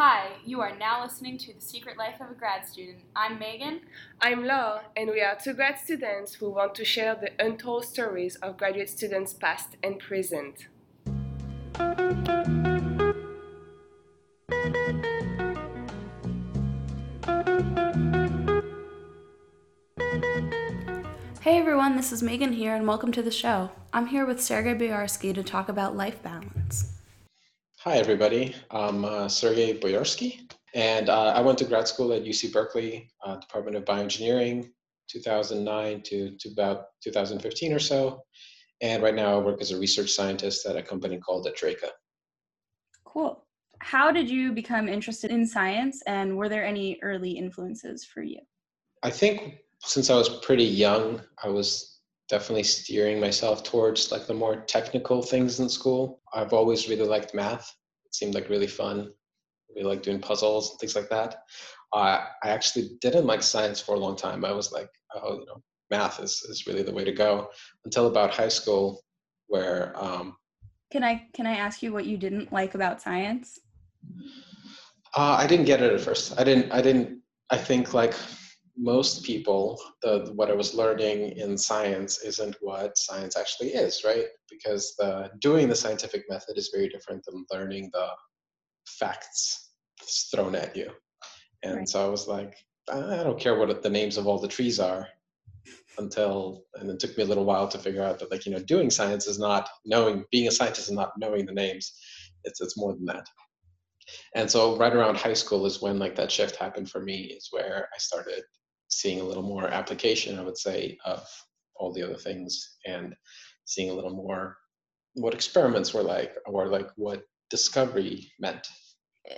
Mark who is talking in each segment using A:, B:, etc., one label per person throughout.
A: Hi, you are now listening to The Secret Life of a Grad Student. I'm Megan.
B: I'm Laure, and we are two grad students who want to share the untold stories of graduate students past and present.
A: Hey everyone, this is Megan here, and welcome to the show. I'm here with Sergey Boyarsky to talk about life balance.
C: Hi, everybody. I'm uh, Sergey Boyarsky, and uh, I went to grad school at UC Berkeley, uh, Department of Bioengineering, 2009 to, to about 2015 or so. And right now I work as a research scientist at a company called Atraca.
A: Cool. How did you become interested in science, and were there any early influences for you?
C: I think since I was pretty young, I was definitely steering myself towards like the more technical things in school. I've always really liked math. It seemed like really fun. We like doing puzzles and things like that. Uh, I actually didn't like science for a long time. I was like, oh, you know, math is, is really the way to go until about high school where um,
A: can i can i ask you what you didn't like about science
C: uh, i didn't get it at first i didn't i didn't i think like most people, the what I was learning in science isn't what science actually is, right? Because the doing the scientific method is very different than learning the facts thrown at you. And right. so I was like, I don't care what the names of all the trees are until and it took me a little while to figure out that like you know doing science is not knowing being a scientist is not knowing the names it's it's more than that and so right around high school is when like that shift happened for me is where i started seeing a little more application, I would say, of all the other things and seeing a little more what experiments were like or like what discovery meant.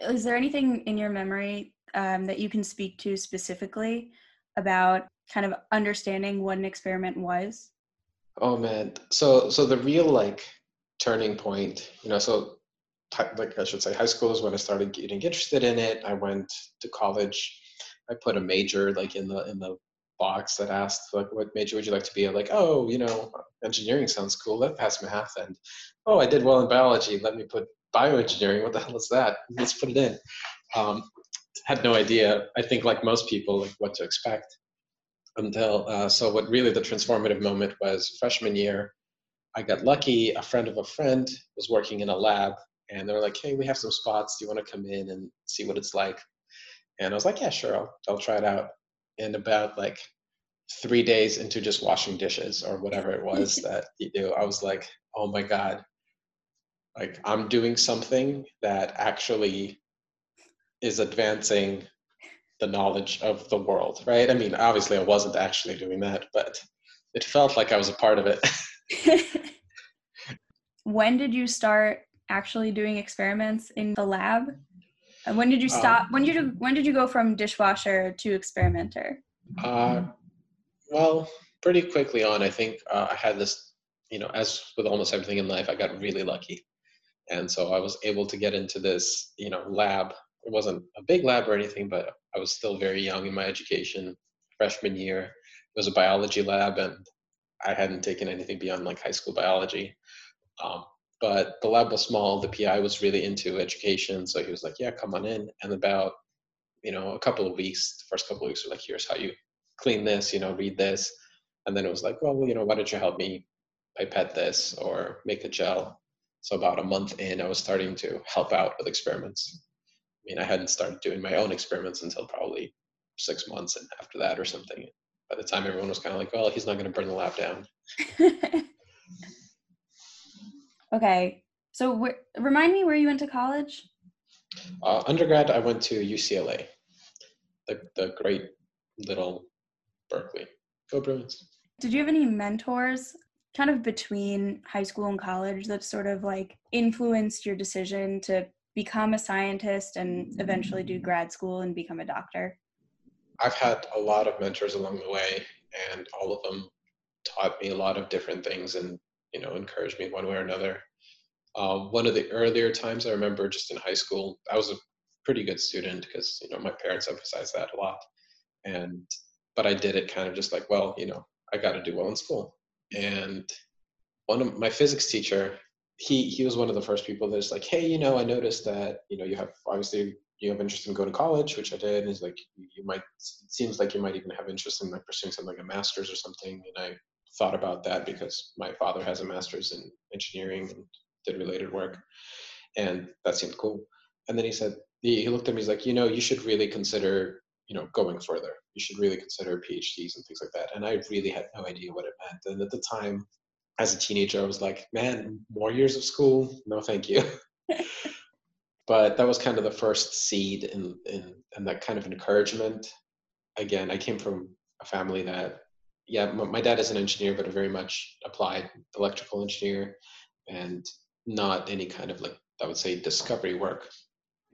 A: Is there anything in your memory um, that you can speak to specifically about kind of understanding what an experiment was?
C: Oh man, so so the real like turning point, you know, so like I should say, high school is when I started getting interested in it. I went to college I put a major like in the in the box that asked like what major would you like to be? I'm like, oh, you know, engineering sounds cool. let's pass math and oh, I did well in biology. Let me put bioengineering. What the hell is that? Let's put it in. Um, had no idea. I think like most people, like what to expect until uh, so. What really the transformative moment was freshman year. I got lucky. A friend of a friend was working in a lab, and they were like, "Hey, we have some spots. Do you want to come in and see what it's like?" And I was like, yeah, sure, I'll, I'll try it out. And about like three days into just washing dishes or whatever it was that you do, I was like, oh my God, like I'm doing something that actually is advancing the knowledge of the world, right? I mean, obviously I wasn't actually doing that, but it felt like I was a part of it.
A: when did you start actually doing experiments in the lab? And when did you stop? Um, when did you when did you go from dishwasher to experimenter?
C: Uh, well, pretty quickly on. I think uh, I had this, you know, as with almost everything in life, I got really lucky, and so I was able to get into this, you know, lab. It wasn't a big lab or anything, but I was still very young in my education. Freshman year, it was a biology lab, and I hadn't taken anything beyond like high school biology. Um, but the lab was small. The PI was really into education, so he was like, "Yeah, come on in." And about you know a couple of weeks, the first couple of weeks were like, "Here's how you clean this, you know, read this," and then it was like, "Well, you know, why don't you help me pipette this or make a gel?" So about a month in, I was starting to help out with experiments. I mean, I hadn't started doing my own experiments until probably six months and after that or something. By the time everyone was kind of like, "Well, he's not going to burn the lab down."
A: Okay. So wh- remind me where you went to college?
C: Uh, undergrad, I went to UCLA, the, the great little Berkeley. Go Bruins.
A: Did you have any mentors kind of between high school and college that sort of like influenced your decision to become a scientist and eventually do grad school and become a doctor?
C: I've had a lot of mentors along the way, and all of them taught me a lot of different things and you know encouraged me one way or another. Um, one of the earlier times I remember just in high school, I was a pretty good student because you know my parents emphasized that a lot, and but I did it kind of just like well you know I got to do well in school, and one of my physics teacher he he was one of the first people that's like hey you know I noticed that you know you have obviously you have interest in going to college, which I did. And he's like, you might, it seems like you might even have interest in like pursuing something like a master's or something. And I thought about that because my father has a master's in engineering and did related work. And that seemed cool. And then he said, he, he looked at me, he's like, you know, you should really consider, you know, going further. You should really consider PhDs and things like that. And I really had no idea what it meant. And at the time, as a teenager, I was like, man, more years of school? No, thank you. but that was kind of the first seed in, in that kind of encouragement. Again, I came from a family that, yeah, my dad is an engineer, but a very much applied electrical engineer and not any kind of like, I would say, discovery work.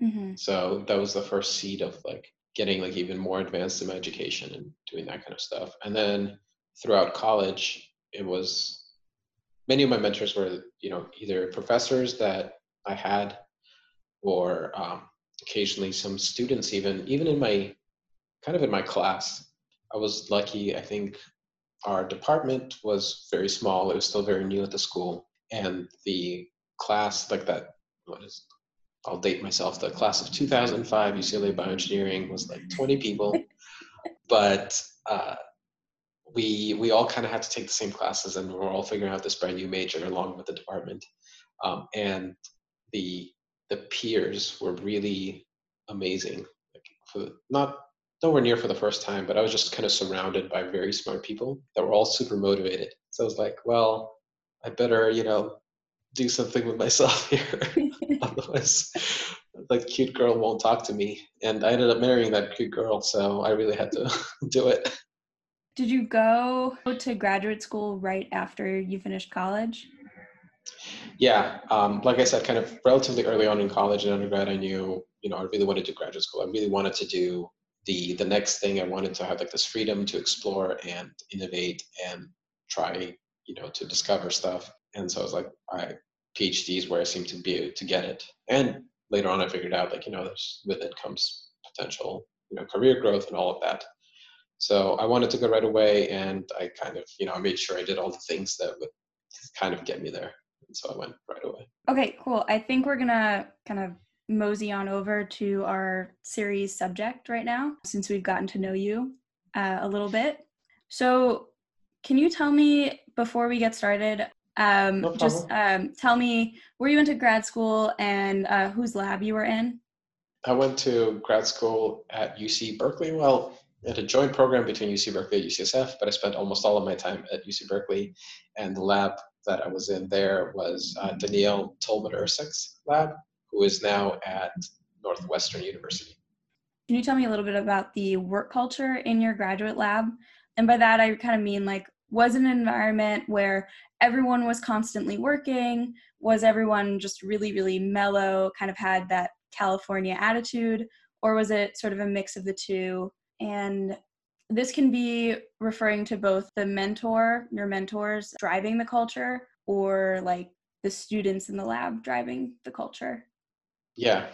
C: Mm-hmm. So that was the first seed of like getting like even more advanced in my education and doing that kind of stuff. And then throughout college, it was many of my mentors were, you know, either professors that I had or um, occasionally some students even even in my kind of in my class i was lucky i think our department was very small it was still very new at the school and the class like that what is i'll date myself the class of 2005 ucla bioengineering was like 20 people but uh, we we all kind of had to take the same classes and we we're all figuring out this brand new major along with the department um, and the the peers were really amazing. Like for not nowhere near for the first time, but I was just kind of surrounded by very smart people that were all super motivated. So I was like, well, I better, you know, do something with myself here. Otherwise, that cute girl won't talk to me. And I ended up marrying that cute girl, so I really had to do it.
A: Did you go to graduate school right after you finished college?
C: Yeah, um, like I said, kind of relatively early on in college and undergrad, I knew, you know, I really wanted to do graduate school. I really wanted to do the the next thing. I wanted to have like this freedom to explore and innovate and try, you know, to discover stuff. And so I was like, I PhD is where I seem to be to get it. And later on, I figured out like, you know, there's with it comes potential, you know, career growth and all of that. So I wanted to go right away, and I kind of, you know, I made sure I did all the things that would kind of get me there. And so I went right away.
A: Okay, cool. I think we're to kind of mosey on over to our series subject right now, since we've gotten to know you uh, a little bit. So, can you tell me before we get started? Um, no just um, tell me where you went to grad school and uh, whose lab you were in.
C: I went to grad school at UC Berkeley. Well, at a joint program between UC Berkeley and UCSF, but I spent almost all of my time at UC Berkeley, and the lab that I was in there was uh, Danielle Tullman-Ercek's lab, who is now at Northwestern University.
A: Can you tell me a little bit about the work culture in your graduate lab? And by that, I kind of mean like, was it an environment where everyone was constantly working? Was everyone just really, really mellow, kind of had that California attitude? Or was it sort of a mix of the two? And this can be referring to both the mentor, your mentors driving the culture, or like the students in the lab driving the culture.
C: Yeah,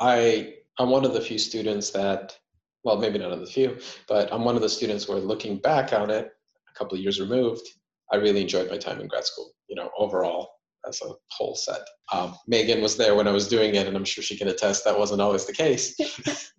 C: I I'm one of the few students that, well, maybe not of the few, but I'm one of the students where looking back on it, a couple of years removed, I really enjoyed my time in grad school. You know, overall as a whole set. Um, Megan was there when I was doing it, and I'm sure she can attest that wasn't always the case.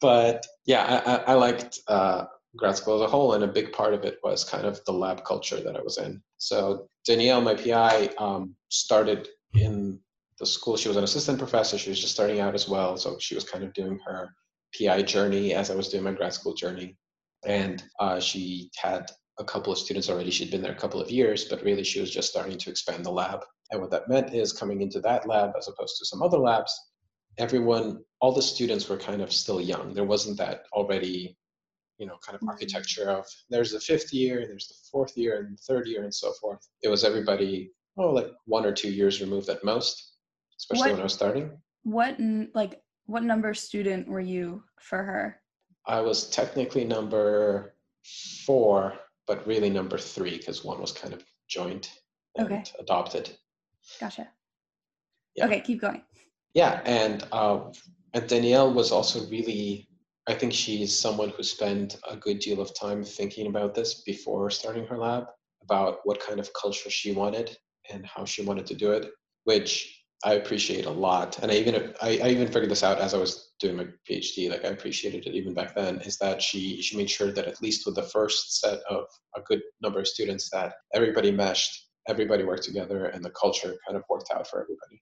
C: but yeah, I, I liked uh, grad school as a whole, and a big part of it was kind of the lab culture that I was in. So Danielle, my PI, um, started in the school. She was an assistant professor. She was just starting out as well, so she was kind of doing her PI journey as I was doing my grad school journey, and uh, she had a couple of students already. She'd been there a couple of years, but really she was just starting to expand the lab. And what that meant is coming into that lab as opposed to some other labs, everyone, all the students were kind of still young. There wasn't that already, you know, kind of mm-hmm. architecture of there's the fifth year, and there's the fourth year, and the third year, and so forth. It was everybody, oh, like one or two years removed at most, especially what, when I was starting.
A: What, like, what number student were you for her?
C: I was technically number four, but really number three because one was kind of joint and okay. adopted.
A: Gotcha. Yeah. Okay, keep going
C: yeah, and uh, and Danielle was also really. I think she's someone who spent a good deal of time thinking about this before starting her lab about what kind of culture she wanted and how she wanted to do it, which I appreciate a lot, and I even I, I, even figured this out as I was doing my PhD. Like I appreciated it even back then. Is that she she made sure that at least with the first set of a good number of students, that everybody meshed, everybody worked together, and the culture kind of worked out for everybody.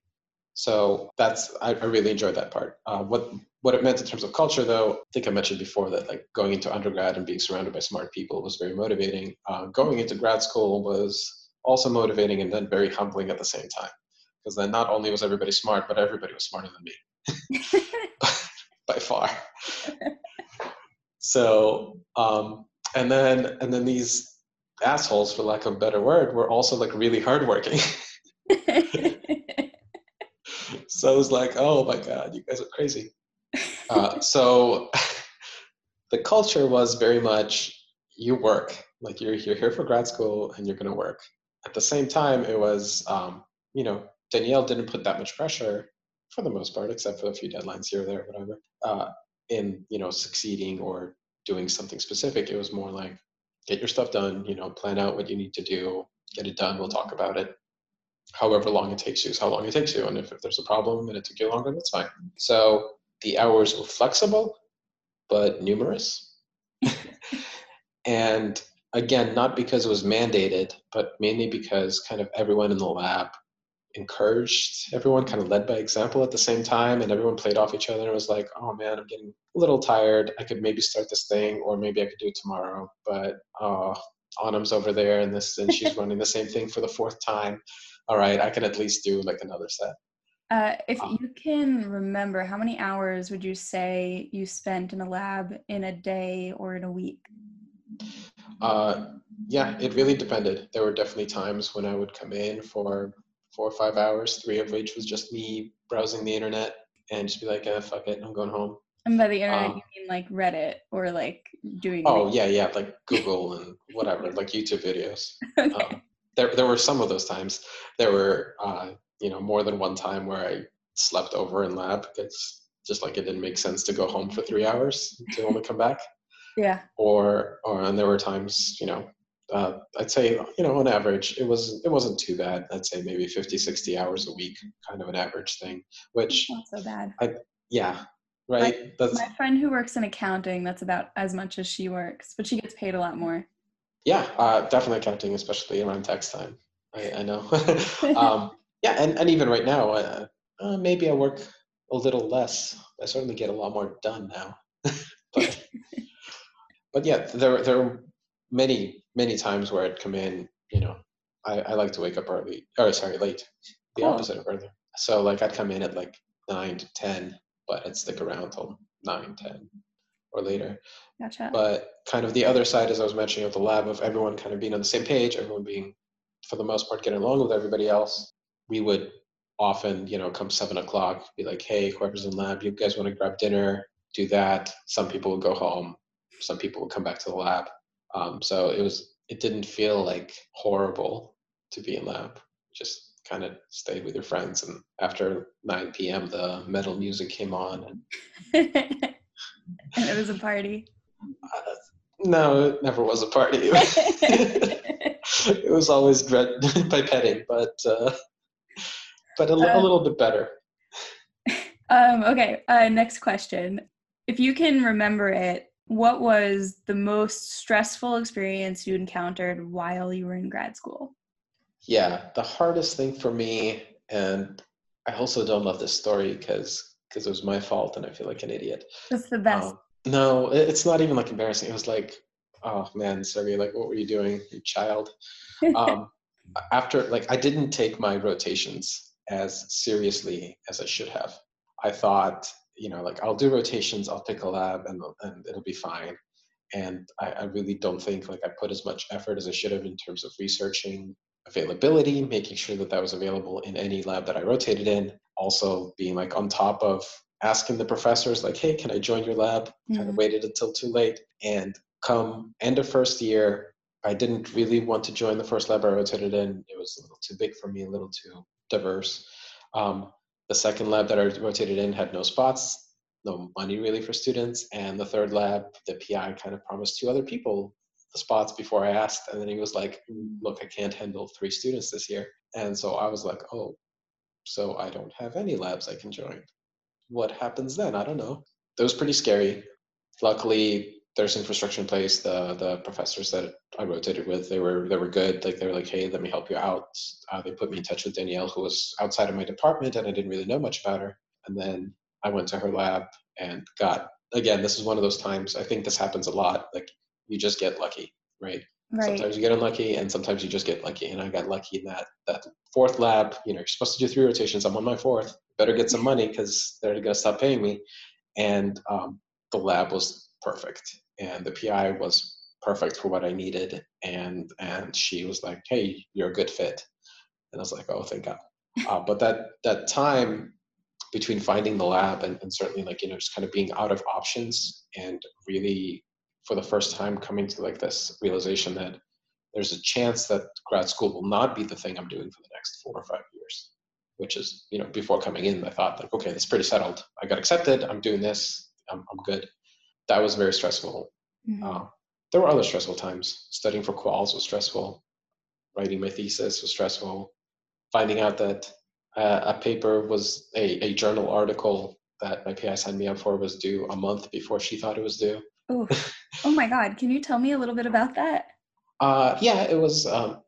C: So that's I, I really enjoyed that part. Uh, what what it meant in terms of culture, though, I think I mentioned before that like going into undergrad and being surrounded by smart people was very motivating. Uh, going into grad school was also motivating and then very humbling at the same time because then not only was everybody smart, but everybody was smarter than me by far. so, um, and then and then these assholes, for lack of a better word, were also like really hardworking. so it was like, oh my god, you guys are crazy. Uh, so the culture was very much you work like you're you're here for grad school and you're going to work. At the same time, it was um, you know Danielle didn't put that much pressure for the most part, except for a few deadlines here or there, whatever, uh, in you know succeeding or doing something specific. It was more like get your stuff done, you know, plan out what you need to do, get it done. We'll talk about it. However long it takes you is how long it takes you, and if, if there's a problem and it took you longer, that's fine. So the hours were flexible, but numerous. and again, not because it was mandated, but mainly because kind of everyone in the lab encouraged everyone kind of led by example at the same time and everyone played off each other and was like oh man i'm getting a little tired. I could maybe start this thing or maybe i could do it tomorrow. But oh autumn's over there and this and she's running the same thing for the fourth time. All right i can at least do like another set.
A: Uh, if um, you can remember how many hours would you say you spent in a lab in a day or in a week?
C: Uh, yeah it really depended. There were definitely times when i would come in for four or five hours, three of which was just me browsing the internet and just be like, eh, fuck it, I'm going home.
A: And by the internet, um, you mean like Reddit or like doing?
C: Oh yeah, yeah, like Google and whatever, like YouTube videos. okay. Um, there, there were some of those times. There were, uh, you know, more than one time where I slept over in lab because just like it didn't make sense to go home for three hours to only come back.
A: Yeah.
C: Or, or, and there were times, you know, uh, I'd say, you know, on average, it was it wasn't too bad. I'd say maybe 50, 60 hours a week, kind of an average thing. Which
A: not so bad.
C: I, yeah, right.
A: My, that's my friend who works in accounting. That's about as much as she works, but she gets paid a lot more.
C: Yeah, uh, definitely accounting, especially around tax time. I, I know. um, yeah, and, and even right now, uh, uh, maybe I work a little less. I certainly get a lot more done now. but but yeah, there there are many many times where I'd come in, you know, I, I like to wake up early, or sorry, late, the cool. opposite of early. So like I'd come in at like nine to 10, but I'd stick around till nine, 10 or later.
A: Gotcha.
C: But kind of the other side, as I was mentioning of the lab, of everyone kind of being on the same page, everyone being, for the most part, getting along with everybody else, we would often, you know, come seven o'clock, be like, hey, whoever's in the lab, you guys want to grab dinner, do that. Some people would go home. Some people would come back to the lab. Um, so it was it didn't feel like horrible to be in lab. Just kind of stayed with your friends, and after 9 p.m., the metal music came on, and,
A: and it was a party.
C: Uh, no, it never was a party. it was always dread by petting, but uh, but a, uh, a, little bit better.
A: Um, okay, uh, next question. If you can remember it, what was the most stressful experience you encountered while you were in grad school?
C: Yeah, the hardest thing for me, and I also don't love this story because because it was my fault and I feel like an idiot.
A: That's the best. Um,
C: no, it's not even like embarrassing. It was like, oh man, Sergey, like what were you doing, you child? Um, after like I didn't take my rotations as seriously as I should have. I thought you know, like I'll do rotations, I'll pick a lab, and and it'll be fine. And I, I really don't think like I put as much effort as I should have in terms of researching availability, making sure that that was available in any lab that I rotated in. Also being like on top of asking the professors like, hey, can I join your lab? Mm-hmm. Kind of waited until too late. And come end of first year, I didn't really want to join the first lab I rotated in. It was a little too big for me, a little too diverse. Um, the second lab that I rotated in had no spots, no money really for students. And the third lab, the PI kind of promised two other people the spots before I asked. And then he was like, mm, look, I can't handle three students this year. And so I was like, oh, so I don't have any labs I can join. What happens then? I don't know. That was pretty scary. Luckily, there's infrastructure in place. The the professors that I rotated with, they were they were good. Like they were like, hey, let me help you out. Uh, they put me in touch with Danielle, who was outside of my department, and I didn't really know much about her. And then I went to her lab and got again. This is one of those times. I think this happens a lot. Like you just get lucky, right?
A: Right.
C: Sometimes you get unlucky, and sometimes you just get lucky. And I got lucky in that that fourth lab. You know, you're supposed to do three rotations. I'm on my fourth. Better get some money because they're gonna stop paying me. And um, the lab was perfect and the PI was perfect for what I needed. And and she was like, "Hey, you're a good fit," and I was like, "Oh, thank God." Uh, but that that time between finding the lab and, and certainly like you know just kind of being out of options and really for the first time coming to like this realization that there's a chance that grad school will not be the thing I'm doing for the next four or five years, which is, you know, before coming in, I thought like, okay, that's pretty settled. I got accepted. I'm doing this. I'm, I'm good that was very stressful. Mm-hmm. Uh, there were other stressful times. Studying for quals was stressful. Writing my thesis was stressful. Finding out that uh, a paper was a, a journal article that my PI signed me up for was due a month before she thought it was due.
A: Oh, oh my God! Can you tell me a little bit about that?
C: Uh, yeah, it was. Um,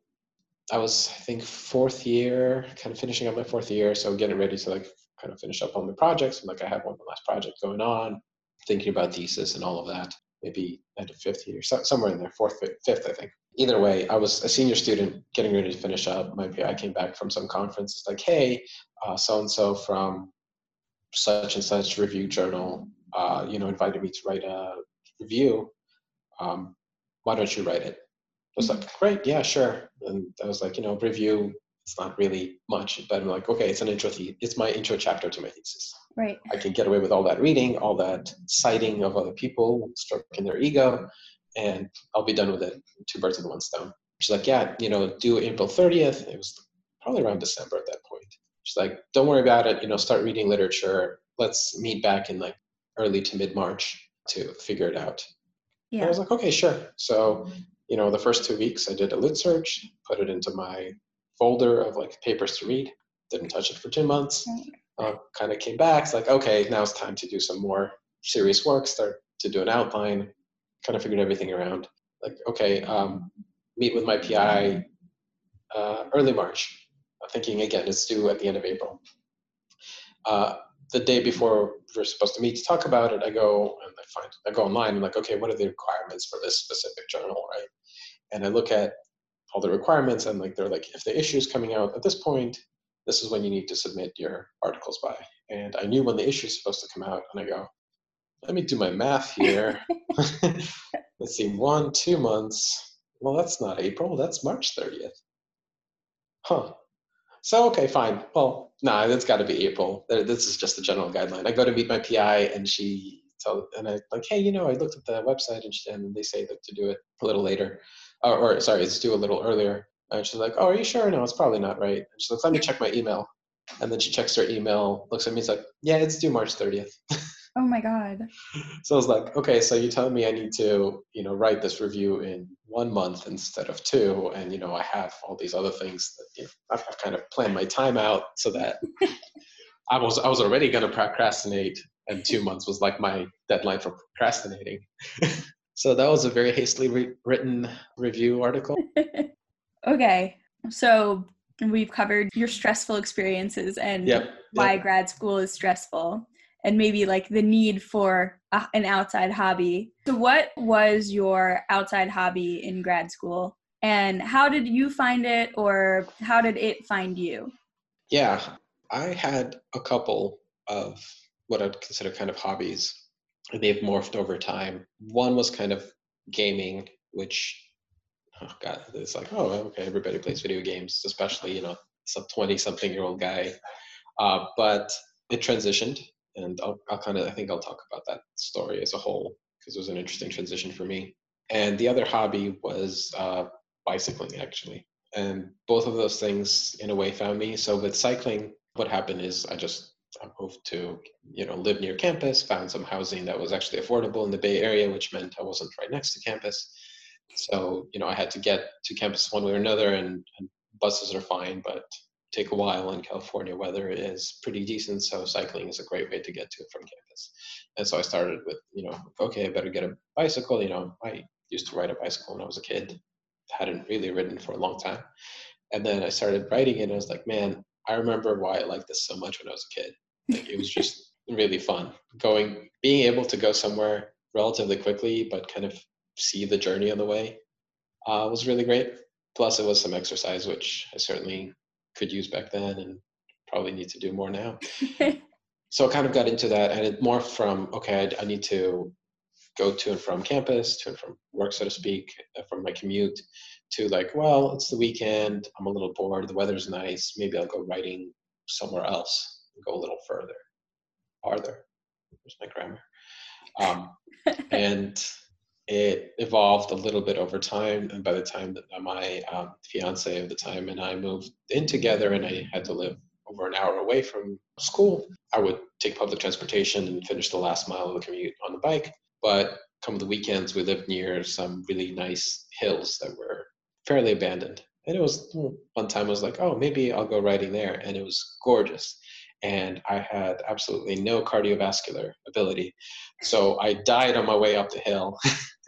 C: I was, I think, fourth year, kind of finishing up my fourth year, so getting ready to like kind of finish up on my projects. And like, I have one last project going on thinking about thesis and all of that, maybe end of fifth year, so, somewhere in there, fourth, fifth, I think. Either way, I was a senior student getting ready to finish up. My PI came back from some conference. It's like, hey, so and so from such and such review journal, uh, you know, invited me to write a review. Um, why don't you write it? I was like, great, yeah, sure. And I was like, you know, review it's not really much, but I'm like, okay, it's an intro. The- it's my intro chapter to my thesis.
A: Right.
C: I can get away with all that reading, all that citing of other people, stroking their ego, and I'll be done with it. Two birds with one stone. She's like, yeah, you know, due April 30th. It was probably around December at that point. She's like, don't worry about it. You know, start reading literature. Let's meet back in like early to mid March to figure it out. Yeah. I was like, okay, sure. So, you know, the first two weeks I did a lit search, put it into my folder of like papers to read. Didn't touch it for two months. Uh, kind of came back. It's like, okay, now it's time to do some more serious work. Start to do an outline. Kind of figured everything around. Like, okay, um, meet with my PI uh, early March. Thinking again, it's due at the end of April. Uh, the day before we're supposed to meet to talk about it, I go and I find I go online and like, okay, what are the requirements for this specific journal, right? And I look at all the requirements and like they're like if the issue is coming out at this point this is when you need to submit your articles by. And i knew when the issue is supposed to come out and i go let me do my math here. Let's see one two months. Well that's not april that's march 30th huh. So okay fine. Well nah that's got to be april. This is just the general guideline. I go to meet my pi and she tell and i like hey you know i looked at the website and, she, and they say that to do it a little later or, or sorry, it's due a little earlier. And she's like, oh, are you sure? No, it's probably not right. And she's like, let me check my email. And then she checks her email, looks at me, it's like, yeah, it's due March 30th.
A: Oh my God.
C: so I was like, okay, so you tell me I need to, you know, write this review in one month instead of two. And, you know, I have all these other things that, you know, I've, I've kind of planned my time out so that I was, I was already going to procrastinate and two months was like my deadline for procrastinating. So that was a very hastily re- written review article.
A: Okay. So we've covered your stressful experiences and
C: yep,
A: why
C: yep.
A: grad school is stressful and maybe like the need for a, an outside hobby. So what was your outside hobby in grad school and how did you find it or how did it find you?
C: Yeah, I had a couple of what I'd consider kind of hobbies they've morphed over time. One was kind of gaming, which oh god, it's like oh okay, everybody plays video games, especially you know some twenty something year old guy. Uh, but it transitioned, and I'll, I'll kind of I think I'll talk about that story as a whole because it was an interesting transition for me. And the other hobby was uh, bicycling actually, and both of those things in a way found me. So with cycling, what happened is I just I moved to, you know, live near campus, found some housing that was actually affordable in the Bay Area, which meant I wasn't right next to campus. So, you know, I had to get to campus one way or another, and, and buses are fine, but take a while in California. Weather is pretty decent, so cycling is a great way to get to it from campus. And so I started with, you know, okay, I better get a bicycle. You know, I used to ride a bicycle when I was a kid, hadn't really ridden for a long time. And then I started riding it, and I was like, man, I remember why I liked this so much when I was a kid. Like, it was just really fun going, being able to go somewhere relatively quickly, but kind of see the journey on the way uh, was really great. Plus, it was some exercise, which I certainly could use back then and probably need to do more now. so I kind of got into that, and it more from okay, I, I, need to go to and from campus, to and from work, so to speak, uh, from my commute, to like, well, it's the weekend, I'm a little bored, the weather's nice, maybe I'll go writing somewhere else, go a little further, farther. Where's my grammar? Um, and it evolved a little bit over time. And by the time that my um, fiance of the time and I moved in together, and I had to live over an hour away from school, I would take public transportation and finish the last mile of the commute on the bike. But come the weekends, we lived near some really nice hills that were fairly abandoned. And it was one time I was like, oh, maybe I'll go riding there. And it was gorgeous and I had absolutely no cardiovascular ability. So I died on my way up the hill.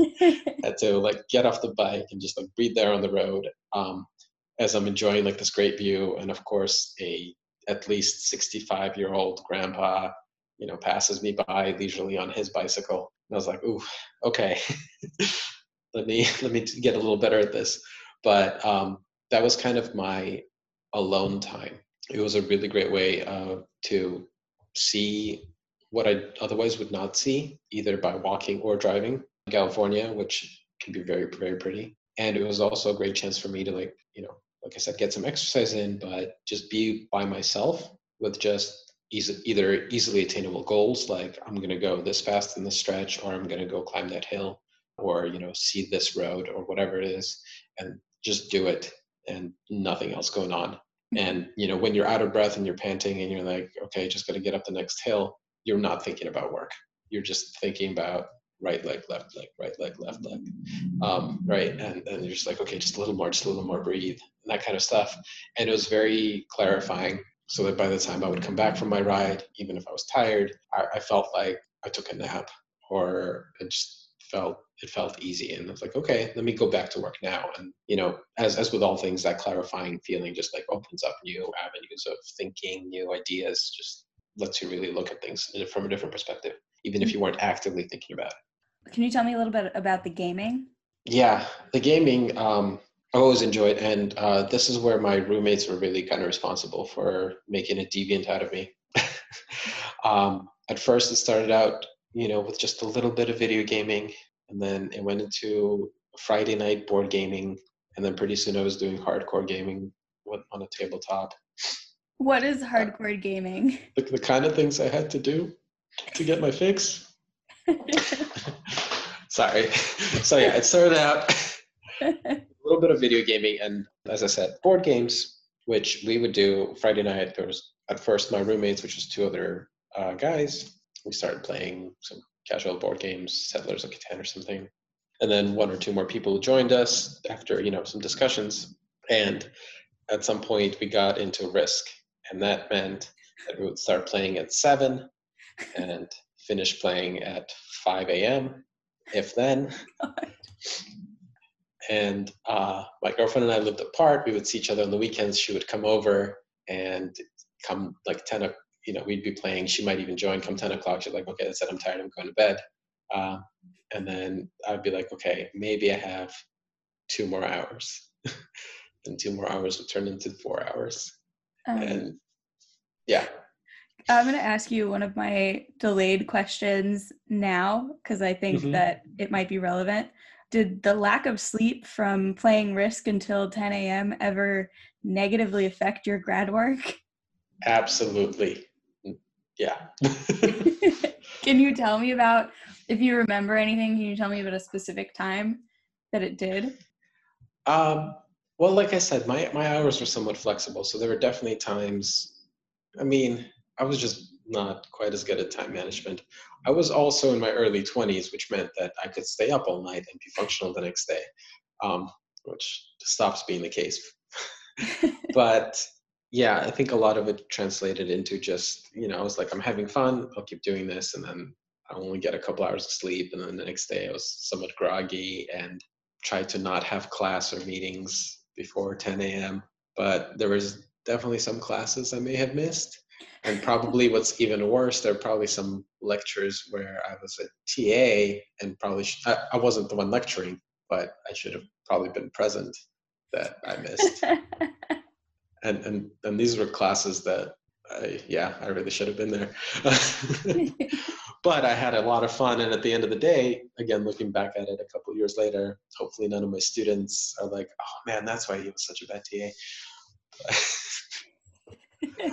C: had to like get off the bike and just like breathe there on the road um, as I'm enjoying like this great view. And of course, a at least 65 year old grandpa, you know, passes me by leisurely on his bicycle. And I was like, ooh, okay, let me let me get a little better at this. But um, that was kind of my alone time it was a really great way uh, to see what I otherwise would not see, either by walking or driving. In California, which can be very, very pretty. And it was also a great chance for me to, like, you know, like I said, get some exercise in, but just be by myself with just easy, either easily attainable goals, like I'm going to go this fast in this stretch, or I'm going to go climb that hill, or, you know, see this road, or whatever it is, and just do it and nothing else going on and you know when you're out of breath and you're panting and you're like okay just got to get up the next hill you're not thinking about work. You're just thinking about right leg left leg right leg left leg. Um, right? And then you're just like okay just a little more just a little more breathe and that kind of stuff. And it was very clarifying so that by the time i would come back from my ride even if i was tired i, I felt like i took a nap or just felt it felt easy and I was like, okay, let me go back to work now. And you know, as as with all things, that clarifying feeling just like opens up new avenues of thinking, new ideas, just lets you really look at things from a different perspective, even if you weren't actively thinking about it.
A: Can you tell me a little bit about the gaming?
C: Yeah, the gaming um, I always enjoyed, and uh, this is where my roommates were really kind of responsible for making a deviant out of me. um, at first, it started out, you know, with just a little bit of video gaming, and then it went into Friday night board gaming, and then pretty soon I was doing hardcore gaming on a tabletop.
A: What is uh, hardcore gaming?
C: The, the kind of things I had to do to get my fix. Sorry. So yeah, it started out a little bit of video gaming, and as I said, board games, which we would do Friday night. There was at first my roommates, which was two other uh, guys. We started playing some casual board games, Settlers of Catan or something. And then one or two more people joined us after, you know, some discussions. And at some point we got into risk. And that meant that we would start playing at seven and finish playing at 5 a.m., if then. and uh, my girlfriend and I lived apart. We would see each other on the weekends. She would come over and come like 10, you know, we'd be playing. She might even join come 10 o'clock. She's like, okay, that's it. I'm tired. I'm going to bed. Uh, and then I'd be like, okay, maybe I have two more hours. and two more hours would turn into four hours. Um, and yeah.
A: I'm going to ask you one of my delayed questions now because I think mm-hmm. that it might be relevant. Did the lack of sleep from playing Risk until 10 a.m. ever negatively affect your grad work?
C: Absolutely yeah.
A: can you tell me about if you remember anything? Can you tell me about a specific time that it did?
C: Um, well, like I said, my my hours were somewhat flexible, so there were definitely times. I mean, I was just not quite as good at time management. I was also in my early 20s, which meant that I could stay up all night and be functional the next day, um, which stops being the case. but yeah, I think a lot of it translated into just, you know, I was like, I'm having fun, I'll keep doing this. And then I only get a couple hours of sleep. And then the next day I was somewhat groggy and tried to not have class or meetings before 10 a.m. But there was definitely some classes I may have missed. And probably what's even worse, there are probably some lectures where I was a TA and probably sh- I, I wasn't the one lecturing, but I should have probably been present that I missed. and and and these were classes that I, yeah i really should have been there. But i had a lot of fun and at the end of the day again looking back at it a couple years later hopefully none of my students are like oh man that's why he was such a bad ta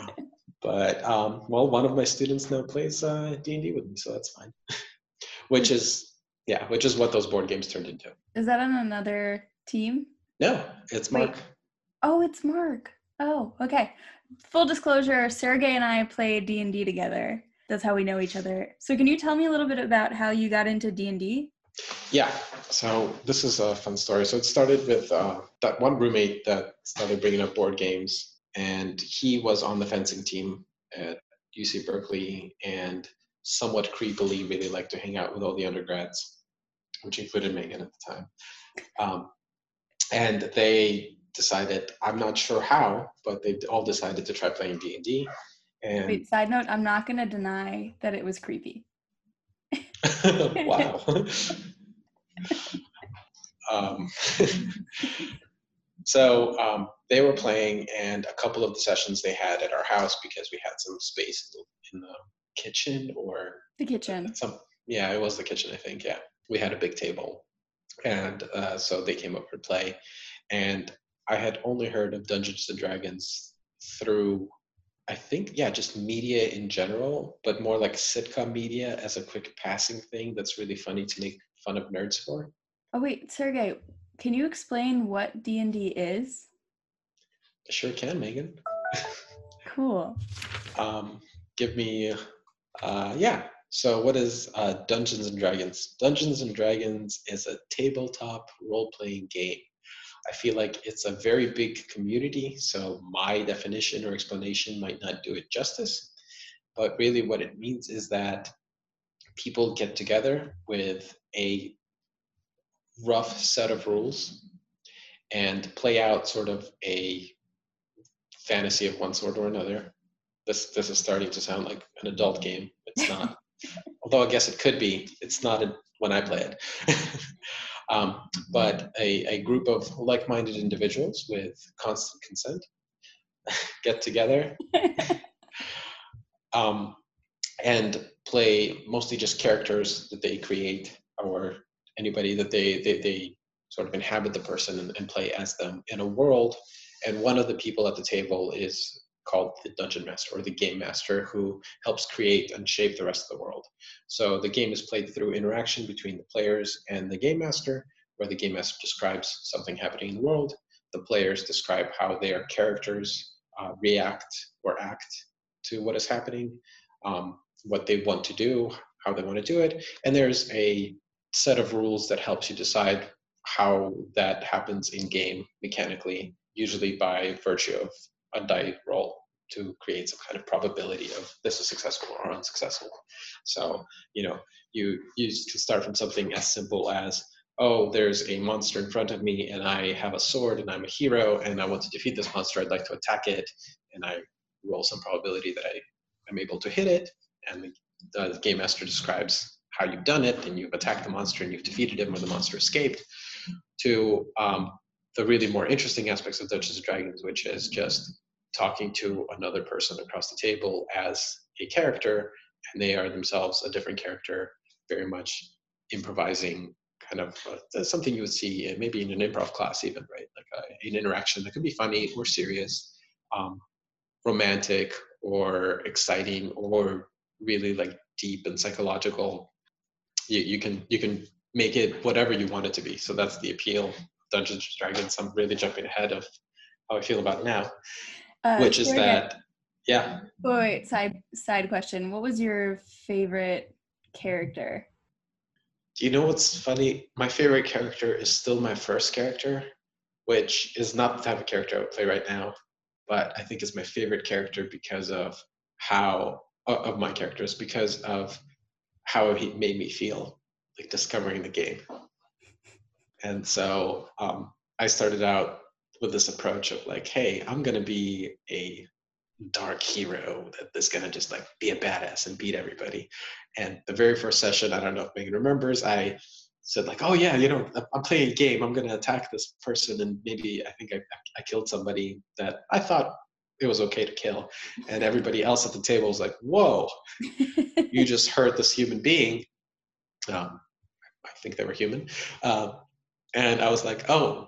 C: but um, well one of my students now plays uh, d&d with me so that's fine. Which is yeah which is what those board games turned into.
A: Is that on another team?
C: No it's mark. Wait.
A: oh it's mark Oh, okay. Full disclosure, Sergey and I played D&D together. That's how we know each other. So can you tell me a little bit about how you got into D&D?
C: Yeah, so this is a fun story. So it started with uh, that one roommate that started bringing up board games, and he was on the fencing team at UC Berkeley, and somewhat creepily really liked to hang out with all the undergrads, which included Megan at the time. Um, and they decided i'm not sure how but they all decided to try playing d&d and
A: Wait, side note i'm not going to deny that it was creepy.
C: Wow. Um, so um, they were playing and a couple of the sessions they had at our house because we had some space in the in the kitchen or
A: the kitchen.
C: some yeah it was the kitchen i think yeah. We had a big table and uh, so they came over to play. And I had only heard of Dungeons and Dragons through, I think, yeah, just media in general, but more like sitcom media as a quick passing thing that's really funny to make fun of nerds for.
A: Oh wait, Sergey, can you explain what D and D is?
C: I sure can, Megan.
A: cool.
C: um, give me, uh, yeah. So, what is uh, Dungeons and Dragons? Dungeons and Dragons is a tabletop role playing game I feel like it's a very big community, so my definition or explanation might not do it justice. But really, what it means is that people get together with a rough set of rules and play out sort of a fantasy of one sort or another. This this is starting to sound like an adult game. It's not. Although I guess it could be. It's not a, when I play it. um, but a, a group of like-minded individuals with constant consent get together um, and play mostly just characters that they create or anybody that they, they, they sort of inhabit the person and, and play as them in a world. And one of the people at the table is called the dungeon master or the game master who helps create and shape the rest of the world. So the game is played through interaction between the players and the game master, where the game master describes something happening in the world. The players describe how their characters uh, react or act to what is happening, um, what they want to do, how they want to do it. And there's a set of rules that helps you decide how that happens in game mechanically, usually by virtue of a die roll to create some kind of probability of this is successful or unsuccessful. So, you know, you you can start from something as simple as, oh, there's a monster in front of me and I have a sword and I'm a hero and I want to defeat this monster, I'd like to attack it, and I roll some probability that I am able to hit it, and the, the game master describes how you've done it, and you've attacked the monster and you've defeated him or the monster escaped, to um, the really more interesting aspects of Dungeons and Dragons, which is just talking to another person across the table as a character, and they are themselves a different character, very much improvising kind of uh, something you would see maybe in an improv class even right? Like uh, an interaction that could be funny or serious um, romantic or exciting or really like deep and psychological. You, you can you can make it whatever you want it to be. So that's the appeal Dungeons and Dragons. I'm really jumping ahead of how I feel about it now, uh, which is that, yeah.
A: Wait, wait, side side question. What was your favorite character?
C: Do you know what's funny? My favorite character is still my first character, which is not the type of character I would play right now. but I think is my favorite character because of how of my characters because of how he made me feel like discovering the game. And so um, I started out with this approach of like, hey, I'm gonna be a dark hero that is gonna just like be a badass and beat everybody. And the very first session, I don't know if Megan remembers, I said like, oh yeah, you know, I'm playing a game. I'm gonna attack this person, and maybe I think I, I killed somebody that I thought it was okay to kill, and everybody else at the table was like, whoa, you just hurt this human being. Um, I think they were human, uh, and I was like, oh,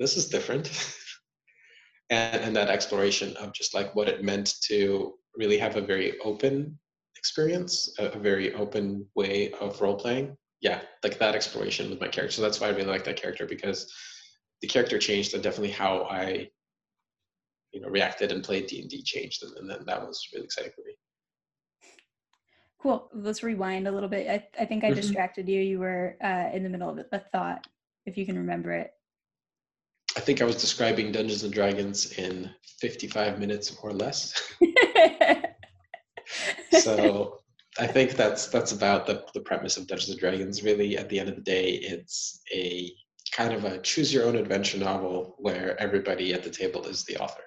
C: this is different. and, and that exploration of just like what it meant to really have a very open experience, a, a very open way of role playing. Yeah, like that exploration with my character. So that's why I really like that character because the character changed and definitely how I, you know, reacted and played D and D changed, and, and then that was really exciting for me.
A: Cool. Let's rewind a little bit. I, I think I mm-hmm. distracted you. You were uh, in the middle of a thought, if you can remember it.
C: I think I was describing Dungeons and Dragons in 55 minutes or less. so I think that's that's about the, the premise of Dungeons and Dragons. Really, at the end of the day, it's a kind of a choose your own adventure novel where everybody at the table is the author.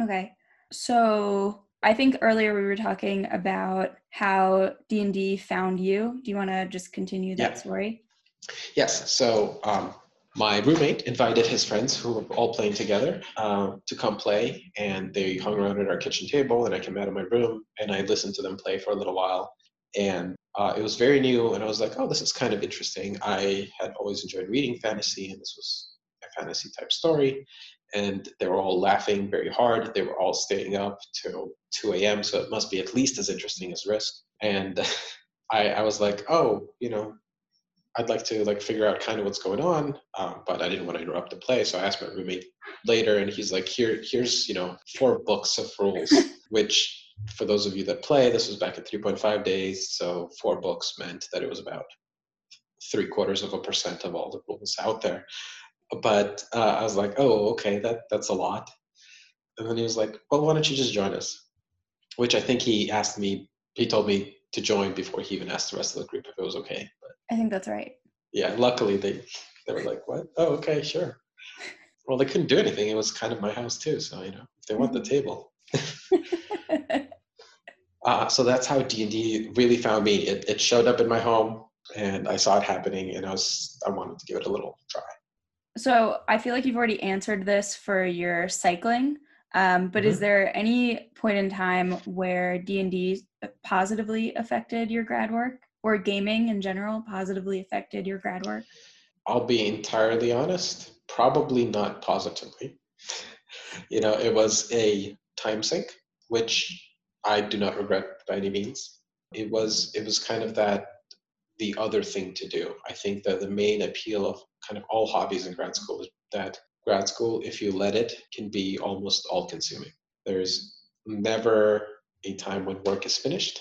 A: Okay. So I think earlier we were talking about how D&D found you. Do you want to just continue that yeah. story?
C: Yes. So um, my roommate invited his friends who were all playing together uh, to come play and they hung around at our kitchen table and i came out of my room and i listened to them play for a little while. And uh, it was very new and i was like oh this is kind of interesting. I had always enjoyed reading fantasy and this was a fantasy type story. And they were all laughing very hard. They were all staying up till 2 a.m so it must be at least as interesting as risk. And I, I was like oh you know I'd like to like figure out kind of what's going on, um, but I didn't want to interrupt the play. So I asked my roommate later, and he's like, "Here, here's you know four books of rules." which, for those of you that play, this was back in 3.5 days, so four books meant that it was about three quarters of a percent of all the rules out there. But uh, I was like, "Oh, okay, that that's a lot." And then he was like, "Well, why don't you just join us?" Which I think he asked me. He told me to join before he even asked the rest of the group if it was okay.
A: I think that's right.
C: Yeah, luckily they they were like, "What? Oh, okay, sure." Well, they couldn't do anything. It was kind of my house too, so you know, if they want the table. uh, so that's how D and D really found me. It, it showed up in my home, and I saw it happening, and I was I wanted to give it a little try.
A: So I feel like you've already answered this for your cycling, um, but mm-hmm. is there any point in time where D and D positively affected your grad work? or gaming in general positively affected your grad work?
C: I'll be entirely honest, probably not positively. you know, it was a time sink, which I do not regret by any means. It was it was kind of that the other thing to do. I think that the main appeal of kind of all hobbies in grad school is that grad school, if you let it, can be almost all consuming. There's never a time when work is finished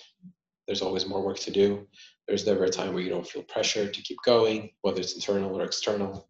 C: there's always more work to do. There's never a time where you don't feel pressure to keep going, whether it's internal or external.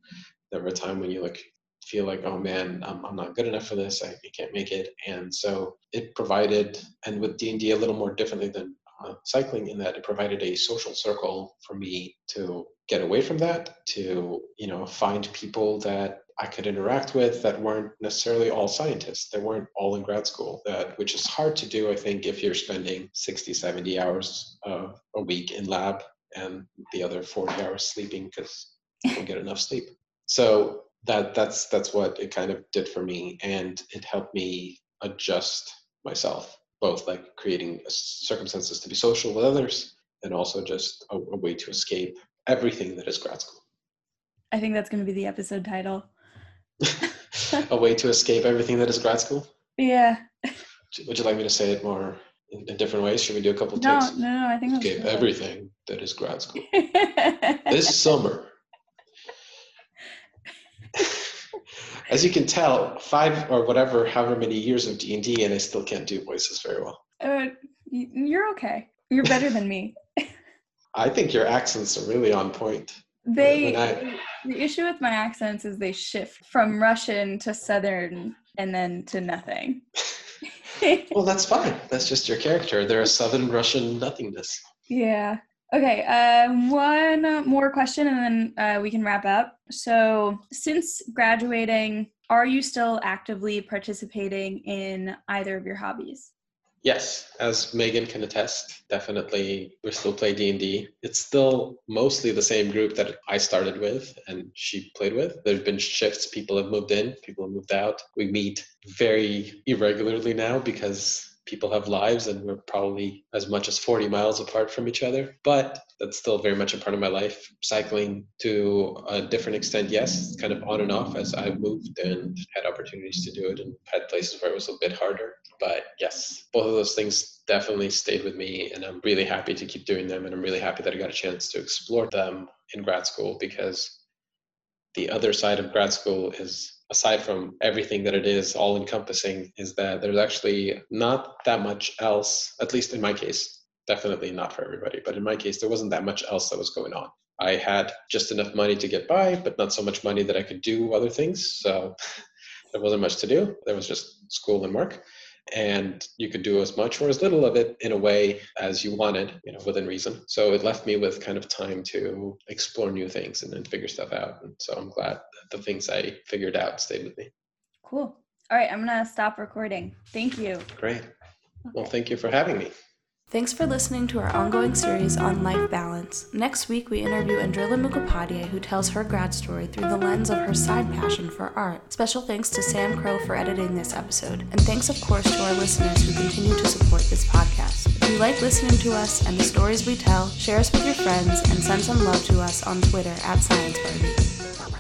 C: Never a time when you like feel like, oh man, I'm, I'm not good enough for this. I, I can't make it. And so it provided, and with D&D a little more differently than uh, cycling in that it provided a social circle for me to get away from that, to, you know, find people that I could interact with that weren't necessarily all scientists. They weren't all in grad school, that, which is hard to do, I think, if you're spending 60, 70 hours uh, a week in lab and the other 40 hours sleeping because you don't get enough sleep. So that that's that's what it kind of did for me, and it helped me adjust myself, both like creating circumstances to be social with others, and also just a, a way to escape everything that is grad school.
A: I think that's going to be the episode title
C: a way to escape everything that is grad school?
A: Yeah.
C: Would you like me to say it more in, in different ways? Should we do a couple
A: no,
C: takes?
A: No, no, I think
C: escape everything that is grad school. this summer. As you can tell, five or whatever, however many years of D and D, and I still can't do voices very well.
A: Uh, you're okay. You're better than me.
C: I think your accents are really on point.
A: They I, the issue with my accents is they shift from Russian to Southern and then to nothing.
C: well, that's fine. That's just your character. They're a Southern Russian nothingness.
A: Yeah. Okay. Uh, one more question, and then uh, we can wrap up. So, since graduating, are you still actively participating in either of your hobbies?
C: Yes, as Megan can attest, definitely we still play D&D. It's still mostly the same group that I started with and she played with. There've been shifts, people have moved in, people have moved out. We meet very irregularly now because people have lives and we're probably as much as 40 miles apart from each other but that's still very much a part of my life. Cycling to a different extent yes kind of on and off as i've moved and had opportunities to do it and had places where it was a bit harder but yes both of those things definitely stayed with me and i'm really happy to keep doing them and i'm really happy that i got a chance to explore them in grad school because the other side of grad school is aside from everything that it is all encompassing is that there's actually not that much else at least in my case definitely not for everybody but in my case there wasn't that much else that was going on. I had just enough money to get by but not so much money that i could do other things so there wasn't much to do. There was just school and work and you could do as much or as little of it in a way as you wanted, you know, within reason. So it left me with kind of time to explore new things and then figure stuff out. And so I'm glad that the things I figured out stayed with me.
A: Cool. All right, I'm gonna stop recording. Thank you.
C: Great. Well, thank you for having me.
D: Thanks for listening to our ongoing series on life balance. Next week, we interview Andrila Mukhopadhyay, who tells her grad story through the lens of her side passion for art. Special thanks to Sam Crow for editing this episode, and thanks, of course, to our listeners who continue to support this podcast. If you like listening to us and the stories we tell, share us with your friends and send some love to us on Twitter at Science Barbie.